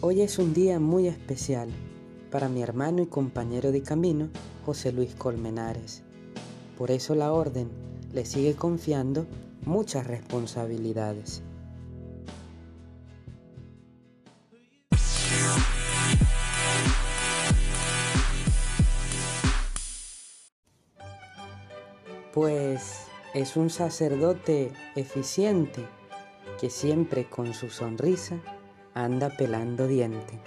Hoy es un día muy especial para mi hermano y compañero de camino, José Luis Colmenares. Por eso la orden le sigue confiando muchas responsabilidades. Pues es un sacerdote eficiente que siempre con su sonrisa anda pelando diente.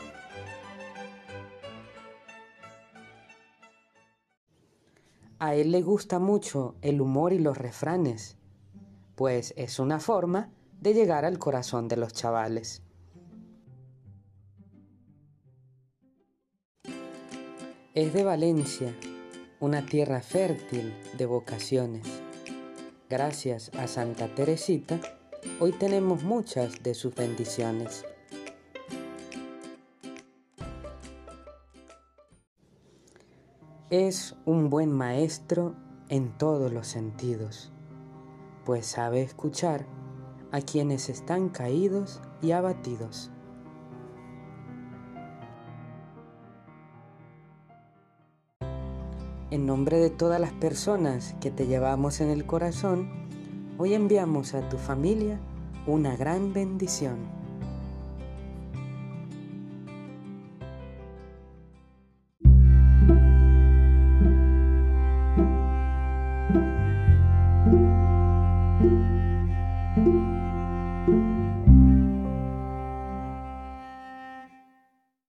A él le gusta mucho el humor y los refranes, pues es una forma de llegar al corazón de los chavales. Es de Valencia, una tierra fértil de vocaciones. Gracias a Santa Teresita, hoy tenemos muchas de sus bendiciones. Es un buen maestro en todos los sentidos, pues sabe escuchar a quienes están caídos y abatidos. En nombre de todas las personas que te llevamos en el corazón, hoy enviamos a tu familia una gran bendición.